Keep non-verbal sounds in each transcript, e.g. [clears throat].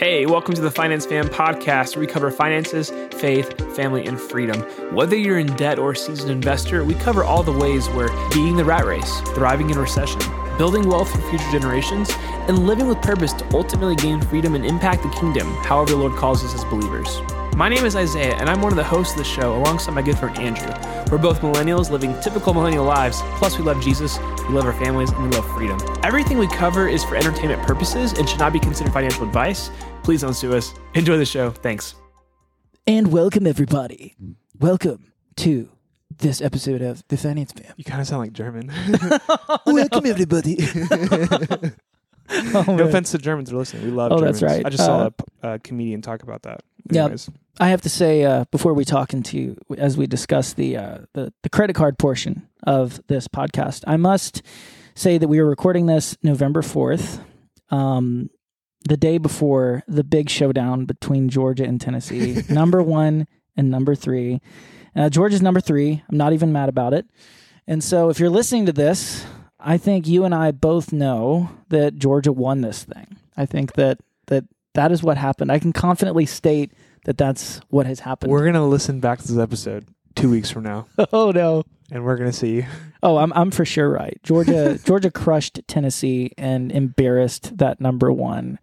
Hey, welcome to the Finance Fam podcast where we cover finances, faith, family, and freedom. Whether you're in debt or a seasoned investor, we cover all the ways where beating the rat race, thriving in recession, building wealth for future generations, and living with purpose to ultimately gain freedom and impact the kingdom, however the Lord calls us as believers. My name is Isaiah, and I'm one of the hosts of the show alongside my good friend Andrew. We're both millennials living typical millennial lives, plus, we love Jesus, we love our families, and we love freedom. Everything we cover is for entertainment purposes and should not be considered financial advice. Please don't sue us. Enjoy the show. Thanks. And welcome, everybody. Welcome to this episode of The Finance Fam. You kind of sound like German. [laughs] welcome, everybody. [laughs] Oh, no offense to Germans who are listening. We love Oh, Germans. that's right. I just saw Uh, a uh, comedian talk about that. Anyways. I have to say, uh, before we talk into, as we discuss the, uh, the the credit card portion of this podcast, I must say that we are recording this November fourth, um, the day before the big showdown between Georgia and Tennessee, [laughs] number one and number three. Uh, Georgia's number three. I'm not even mad about it. And so, if you're listening to this, I think you and I both know that Georgia won this thing. I think that that that is what happened. I can confidently state that that's what has happened. We're going to listen back to this episode two weeks from now, [laughs] oh no. and we're going to see. Oh, I'm I'm for sure right. Georgia [laughs] Georgia crushed Tennessee and embarrassed that number one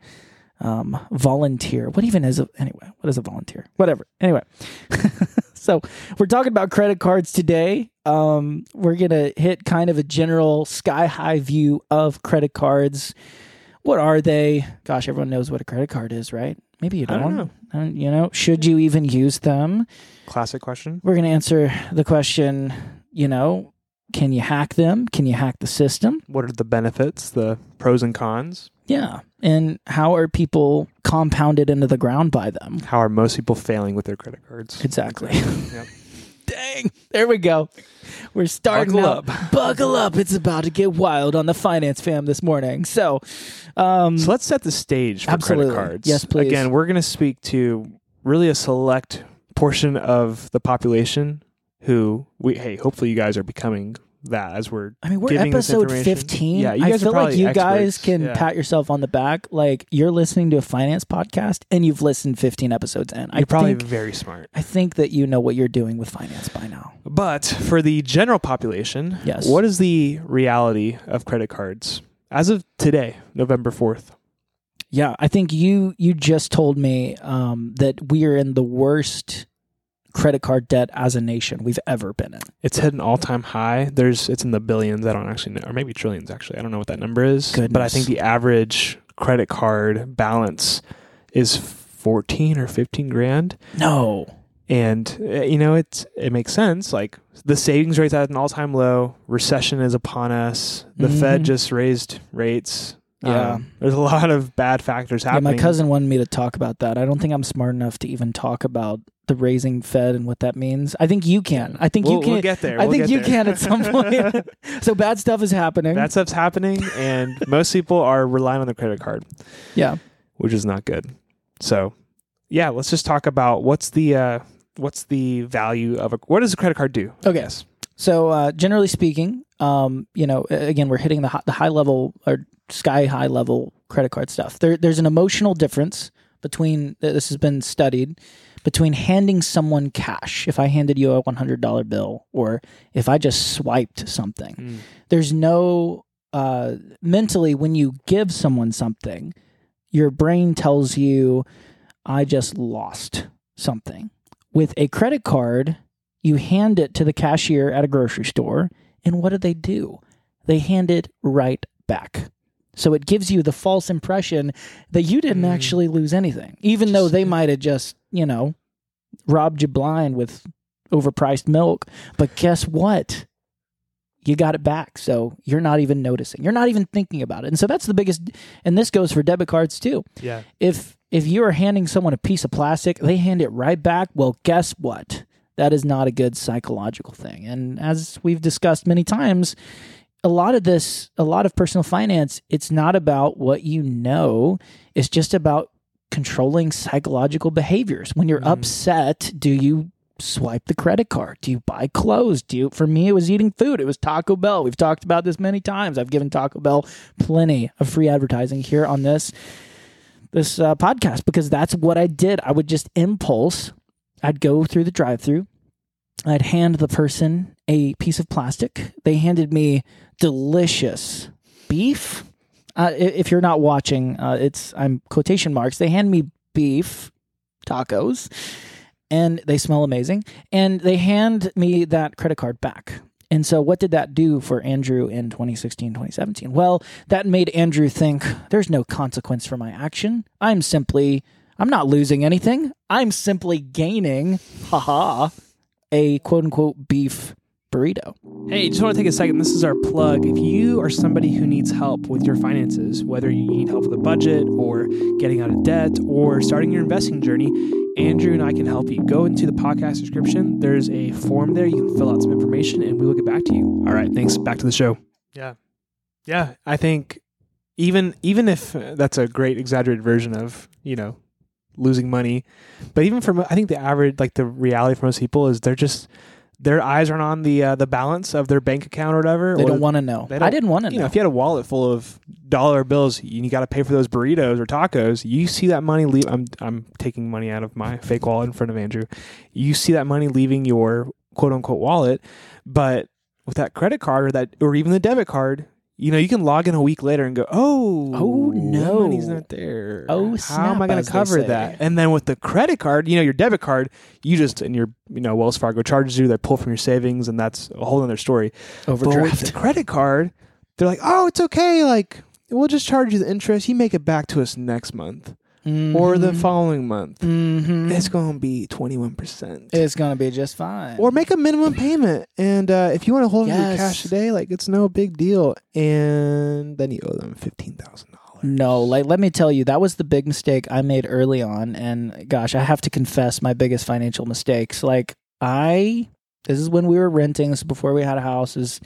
um, volunteer. What even is a anyway? What is a volunteer? Whatever. Anyway, [laughs] so we're talking about credit cards today. Um, we're gonna hit kind of a general sky high view of credit cards. What are they? Gosh, everyone knows what a credit card is, right? Maybe you don't. don't know. Uh, you know, should you even use them? Classic question. We're going to answer the question, you know, can you hack them? Can you hack the system? What are the benefits, the pros and cons? Yeah. And how are people compounded into the ground by them? How are most people failing with their credit cards? Exactly. [laughs] Yep. Dang. There we go. We're starting Buckle out. [laughs] Buckle up. It's about to get wild on the finance fam this morning. So, um, So let's set the stage for Absolutely. credit cards. Yes, please. Again, we're going to speak to really a select portion of the population who we hey, hopefully you guys are becoming that as we're I mean, we're episode 15. Yeah, you I feel like you guys can Yeah. pat yourself on the back. Like you're listening to a finance podcast and you've listened 15 episodes in. I probably think, very smart. I think that you know what you're doing with finance by now. But for the general population, Yes. what is the reality of credit cards as of today, November 4th? Yeah, I think you you just told me um, that we are in the worst credit card debt as a nation we've ever been in. It's hit an all-time high. There's it's in the billions. I don't actually know, or maybe trillions. Actually, I don't know what that number is. But I think the average credit card balance is 14 or 15 grand. No. And uh, you know, it's it makes sense. Like the savings rate's at an all-time low. Recession is upon us. The Fed Mhm. just raised rates. Yeah. Um, there's a [laughs] lot of bad factors happening. Yeah, my cousin wanted me to talk about that. I don't think I'm smart enough to even talk about the raising Fed and what that means. I think you can. I think we'll, you can. We'll get there. I We'll think you there. can at some point. [laughs] [laughs] so bad stuff is happening. Bad stuff's happening, and most people are relying on the credit card. yeah. which is not good. So, yeah, let's just talk about what's the uh, what's the value of a what does a credit card do? Okay. Yes. So uh, generally speaking, um, you know, again, we're hitting the high, the high level or sky high level credit card stuff. There, there's an emotional difference between this has been studied between handing someone cash. If I handed you a one hundred dollar bill, or if I just swiped something, Mm. there's no uh, mentally when you give someone something, your brain tells you, "I just lost something." With a credit card, you hand it to the cashier at a grocery store, and what do they do? They hand it right back. So it gives you the false impression that you didn't Mm. actually lose anything, even though they might have just, you know, robbed you blind with overpriced milk. But guess what? You got it back. So you're not even noticing. You're not even thinking about it. And so that's the biggest and this goes for debit cards too Yeah. if if you are handing someone a piece of plastic, they hand it right back. Well, guess what? That is not a good psychological thing. And as we've discussed many times, a lot of this, a lot of personal finance, it's not about what you know. It's just about controlling psychological behaviors. When you're Mhm. upset, do you swipe the credit card? Do you buy clothes? Do you for me it was eating food. It was Taco Bell. We've talked about this many times. I've given Taco Bell plenty of free advertising here on this this uh, podcast because that's what I did. I would just impulse. I'd go through the drive-through. I'd hand the person a piece of plastic. They handed me delicious beef. Uh, if you're not watching, uh, it's I'm quotation marks. They hand me beef tacos, and they smell amazing. And they hand me that credit card back. And so, what did that do for Andrew in 2016, 2017? Well, that made Andrew think there's no consequence for my action. I'm simply, I'm not losing anything. I'm simply gaining, haha, a quote unquote beef burrito. Hey, just want to take a second. This is our plug. If you are somebody who needs help with your finances, whether you need help with a budget or getting out of debt or starting your investing journey, Andrew and I can help you. Go into the podcast description. There's a form there. You can fill out some information and we will get back to you. All right. Thanks. Back to the show. Yeah. Yeah. I think even even if uh, that's a great exaggerated version of, you know, losing money, but even from I think the average like the reality for most people is they're just their eyes aren't on the uh, the balance of their bank account or whatever. They or, don't want to know. I didn't want to know. know, if you had a wallet full of dollar bills, and you got to pay for those burritos or tacos. You see that money leave. I'm I'm taking money out of my fake wallet in front of Andrew. You see that money leaving your quote unquote wallet, but with that credit card or that or even the debit card, you know, you can log in a week later and go, oh, Oh, no. money's not there. Oh, how am I going to cover that? And then with the credit card, you know, your debit card, you just and your you know Wells Fargo charges you. They pull from your savings, and that's a whole other story. But with the credit card, they're like, oh, it's okay. Like, we'll just charge you the interest. You make it back to us next month or the following month. Mm-hmm. It's going to be 21%. It's gonna be just fine. or make a minimum payment. And uh, if you want to hold on to your cash today, like, it's no big deal. And then you owe them $15,000. No, like let me tell you, that was the big mistake I made early on. And gosh, I have to confess my biggest financial mistakes. Like I, this is when we were renting. This is before we had a house. Is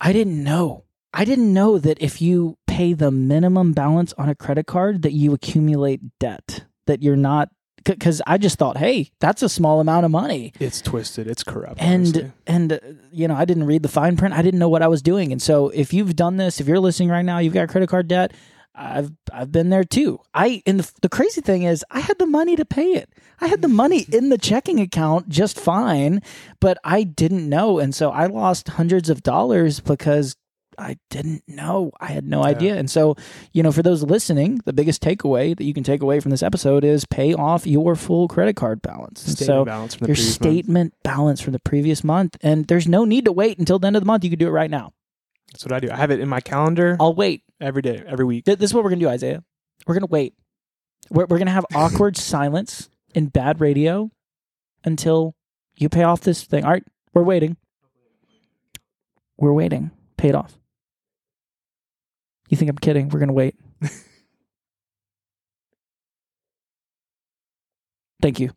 I didn't know. I didn't know that if you pay the minimum balance on a credit card, that you accumulate debt. That you're not because I just thought, hey, that's a small amount of money. It's twisted. It's corrupt. and honestly. and uh, you know i didn't read the fine print i didn't know what i was doing and so if you've done this if you're listening right now you've got credit card debt i've i've been there too i and the, the crazy thing is i had the money to pay it i had the money [laughs] in the checking account just fine but i didn't know and so i lost hundreds of dollars because I didn't know. I had no idea. And so, you know, for those listening, the biggest takeaway that you can take away from this episode is pay off your full credit card balance. Statement so, balance from the your previous month. statement balance from the previous month. And there's no need to wait until the end of the month. You can do it right now. That's what I do. I have it in my calendar I'll wait. every day, every week. Th- This is what we're going to do, Isaiah. We're going to wait. We're, we're going to have [laughs] awkward silence in bad radio until you pay off this thing. All right, we're waiting. We're waiting. Paid off. You think I'm kidding? We're going to wait. [laughs] Thank you.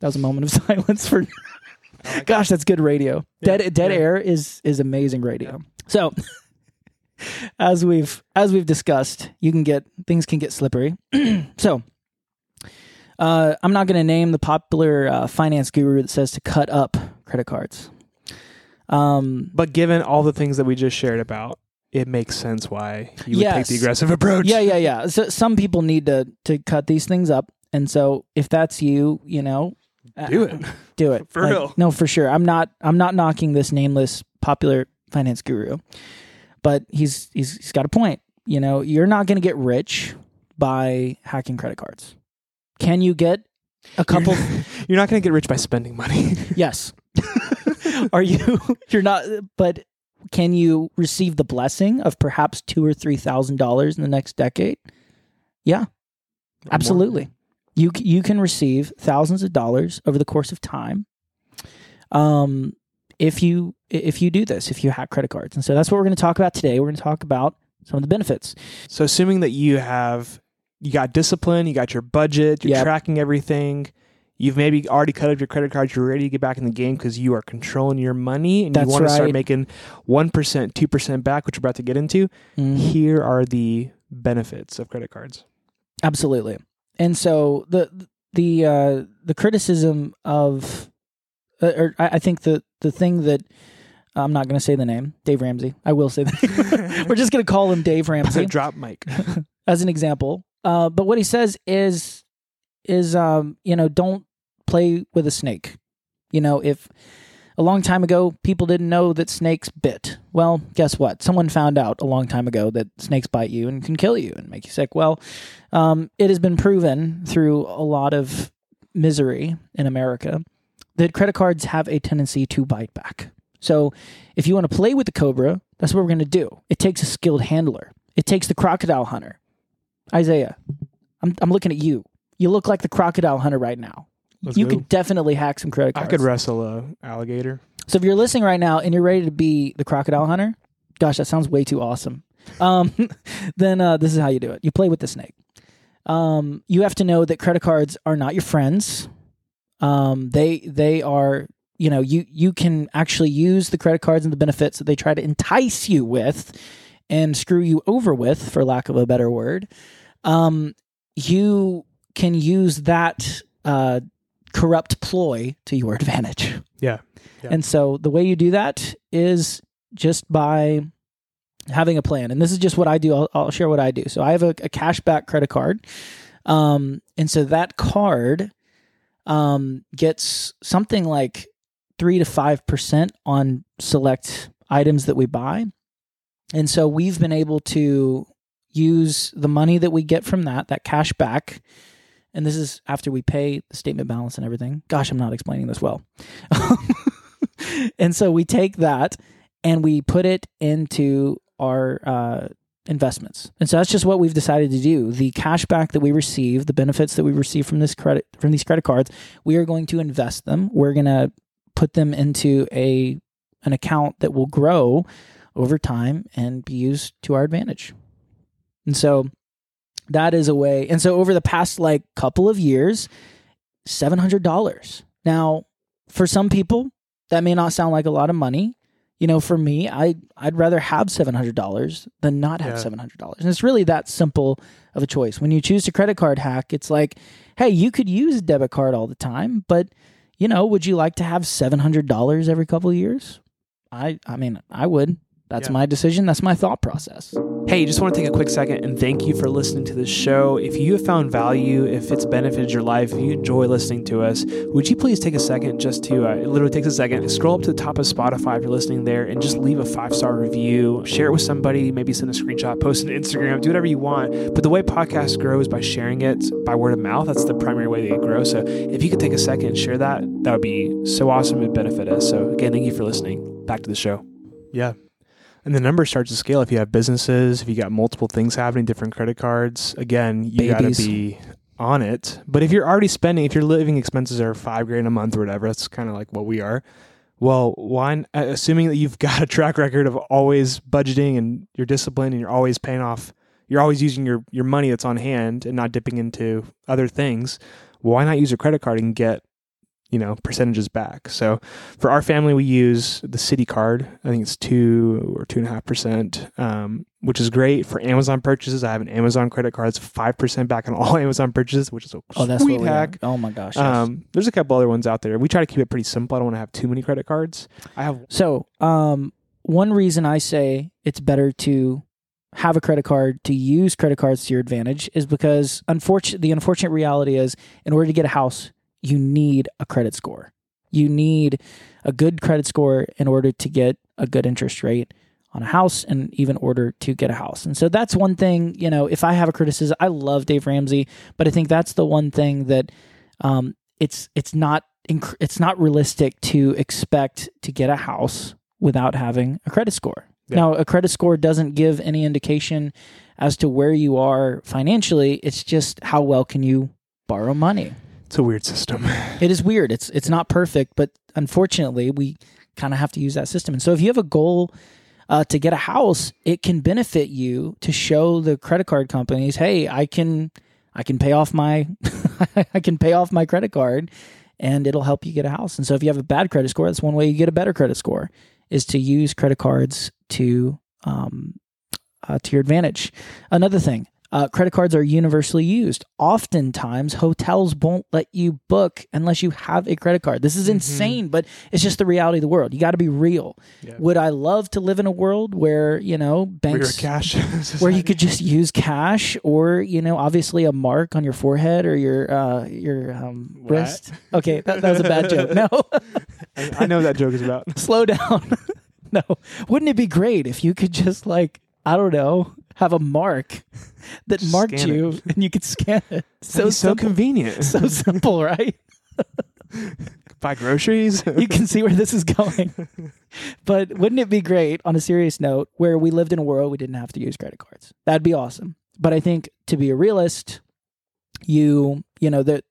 That was a moment of [laughs] silence for [laughs] Gosh, that's good radio. Yeah, dead dead yeah. air is is amazing radio. So as we've as we've discussed, you can get things can get slippery. [clears throat] so uh, I'm not going to name the popular uh, finance guru that says to cut up credit cards. Um, But given all the things that we just shared about, it makes sense why you would take the aggressive approach. yeah, yeah, yeah. So some people need to to cut these things up, and so if that's you, you know, Do uh, it. do it [laughs] For Like, real. No, for sure. I'm not. I'm not knocking this nameless popular finance guru, but he's he's he's got a point. You know, you're not going to get rich by hacking credit cards. Can you get a couple? You're [laughs] not going to get rich by spending money. yes. [laughs] Are you? You're not. But can you receive the blessing of perhaps two or three thousand dollars in the next decade? Yeah, absolutely. You you can receive thousands of dollars over the course of time. Um, if you if you do this, if you hack credit cards, and so that's what we're going to talk about today. We're going to talk about some of the benefits. So assuming that you have you got discipline, you got your budget, you're Yep. tracking everything, you've maybe already cut up your credit cards, you're ready to get back in the game because you are controlling your money and That's you want to start making one percent, two percent back, which we're about to get into. Mhm. Here are the benefits of credit cards. Absolutely. And so the the uh, the criticism of, uh, or I I think the the thing that I'm not going to say the name, Dave Ramsey. I will say that. [laughs] We're just going to call him Dave Ramsey. Drop mic. [laughs] as an example. Uh, but what he says is is um, you know don't play with a snake. You know if a long time ago people didn't know that snakes bit. Well, guess what? Someone found out a long time ago that snakes bite you and can kill you and make you sick. Well, um, it has been proven through a lot of misery in America that credit cards have a tendency to bite back. So if you want to play with the cobra, that's what we're going to do. It takes a skilled handler. It takes the crocodile hunter. Isaiah, I'm I'm looking at you. You look like the crocodile hunter right now. Let's you go. could definitely hack some credit cards. I could wrestle a alligator. So if you're listening right now and you're ready to be the crocodile hunter, gosh, that sounds way too awesome. Um, [laughs] then uh, this is how you do it. You play with the snake. Um, you have to know that credit cards are not your friends. Um, they they are you know you you can actually use the credit cards and the benefits that they try to entice you with and screw you over with, for lack of a better word. Um, you can use that uh, corrupt ploy to your [laughs] advantage. Yeah. Yeah. And so the way you do that is just by having a plan. And this is just what I do. I'll, I'll share what I do. So I have a, a cashback credit card. Um, and so that card um, gets something like three to five percent on select items that we buy. And so we've been able to use the money that we get from that, that cash back. And this is after we pay the statement balance and everything. Gosh, I'm not explaining this well. [laughs] and so we take that and we put it into our uh, investments. And so that's just what we've decided to do. The cash back that we receive, the benefits that we receive from this credit from these credit cards, we are going to invest them. We're going to put them into a an account that will grow over time and be used to our advantage. And so that is a way. And so over the past like couple of years, $700. Now, for some people, that may not sound like a lot of money. You know, for me, I I'd rather have $700 than not have Yeah. $700. And it's really that simple of a choice. When you choose to credit card hack, it's like, hey, you could use a debit card all the time, but you know, would you like to have $700 every couple of years? I I mean, I would. That's Yeah. my decision. That's my thought process. Hey, just want to take a quick second and thank you for listening to this show. If you have found value, if it's benefited your life, if you enjoy listening to us, would you please take a second just to, uh, it literally takes a second, scroll up to the top of Spotify if you're listening there and just leave a five star review. Share it with somebody, maybe send a screenshot, post it on Instagram, do whatever you want. But the way podcasts grow is by sharing it by word of mouth. That's the primary way they grow. So if you could take a second and share that, that would be so awesome. It'd benefit us. So again, thank you for listening. Back to the show. Yeah. And the number starts to scale if you have businesses, if you got multiple things happening, different credit cards. Again, you got to be on it. But if you're already spending, if your living expenses are five grand a month or whatever, that's kind of like what we are. Well, why? uh, Assuming that you've [laughs] got a track record of always budgeting and you're disciplined and you're always paying off, you're always using your your money that's on hand and not dipping into other things. Why not use a credit card and get you know percentages back? So for our family, we use the Citi Card. I think it's two or two and a half percent, um, which is great for Amazon purchases. I have an Amazon credit card; it's five percent back on all [laughs] Amazon purchases, which is a Oh, that's sweet what hack. Oh my gosh. yes. Um, there's a couple other ones out there. We try to keep it pretty simple. I don't want to have too many credit cards. I have So, um, one reason I say it's better to have a credit card to use credit cards to your advantage is because unfortunate the unfortunate reality is in order to get a house, you need a credit score. You need a good credit score in order to get a good interest rate on a house and even order to get a house. And so that's one thing, you know, if I have a criticism, I love Dave Ramsey, but I think that's the one thing that um, it's it's not inc- it's not realistic to expect to get a house without having a credit score. Yeah. Now, a credit score doesn't give any indication as to where you are financially. It's just how well can you borrow money. It's a weird system. [laughs] It is weird. It's it's not perfect, but unfortunately, we kind of have to use that system. And so, if you have a goal uh, to get a house, it can benefit you to show the credit card companies, "Hey, I can I can pay off my [laughs] I can pay off my credit card, and it'll help you get a house." And so, if you have a bad credit score, that's one way you get a better credit score is to use credit cards to um, uh, to your advantage. Another thing, Uh, credit cards are universally used. Oftentimes, hotels won't let you book unless you have a credit card. This is insane, but it's just the reality of the world. You got to be real. Yeah. Would I love to live in a world where you know banks cash. where you could just use cash or you know obviously a mark on your forehead or your uh your um wrist okay that, that was a bad joke no [laughs] I, I know what that joke is about. [laughs] slow down [laughs] no wouldn't it be great if you could just like i don't know have a mark that Just marked scan it. you and you could scan it [laughs] so So so convenient. [laughs] so simple right [laughs] Buy groceries. you can see where this is going but wouldn't it be great on a serious note where we lived in a world we didn't have to use credit cards that'd be awesome but i think to be a realist you you know that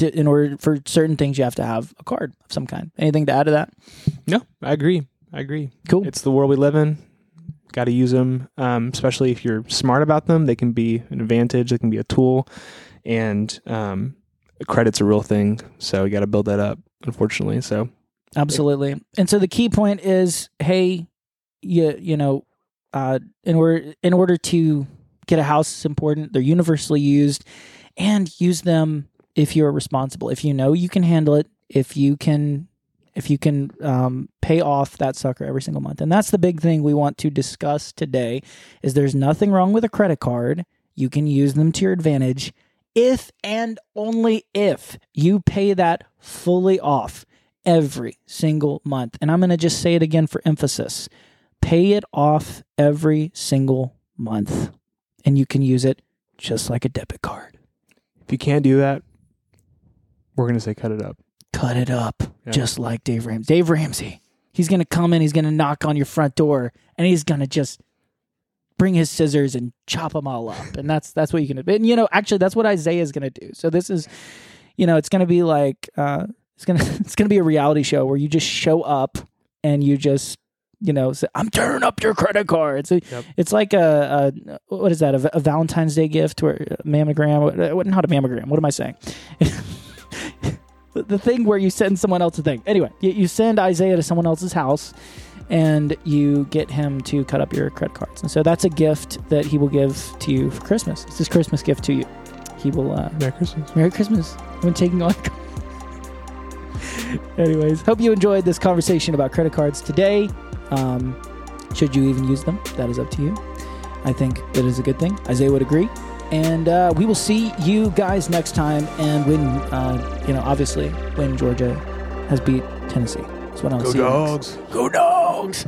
in order for certain things you have to have a card of some kind anything to add to that no, I agree. I agree. cool It's the world we live in. Got to use them, um, especially if you're smart about them. They can be an advantage. They can be a tool, and um, credit's a real thing. So you got to build that up. Unfortunately, so absolutely and so the key point is hey you you know uh in order in order to get a house is important they're universally used and use them if you're responsible if you know you can handle it if you can if you can um, pay off that sucker every single month and that's the big thing we want to discuss today is there's nothing wrong with a credit card you can use them to your advantage if and only if you pay that fully off every single month. And I'm going to just say it again for emphasis pay it off every single month, and you can use it just like a debit card. if you can't do that, we're gonna say cut it up. Cut it up, Yeah. just like Dave Ramsey. Dave Ramsey. He's going to come in, he's going to knock on your front door, and he's going to just bring his scissors and chop them all up. And that's that's what you can do. And you know, actually that's what Isaiah is going to do. So this is you know, it's going to be like uh it's going [laughs] to it's to be a reality show where you just show up and you just you know, say, I'm turning up your credit card. So Yep. it's like a, a what is that? A, a Valentine's Day gift or a mammogram? What, what- not a mammogram. What am I saying? [laughs] the, the thing where you send someone else a thing. Anyway, you, you send Isaiah to someone else's house, and you get him to cut up your credit cards. And so that's a gift that he will give to you for Christmas. It's his Christmas gift to you. He will. Uh, Merry Christmas. Merry Christmas when taking on. [laughs] Anyways, hope you enjoyed this conversation about credit cards today. Um, should you even use them? That is up to you. I think it is a good thing. Isaiah would agree. And uh, we will see you guys next time. And when, uh, you know, obviously, when Georgia has beat Tennessee. That's what I want to Go see. next. dogs. Go dogs!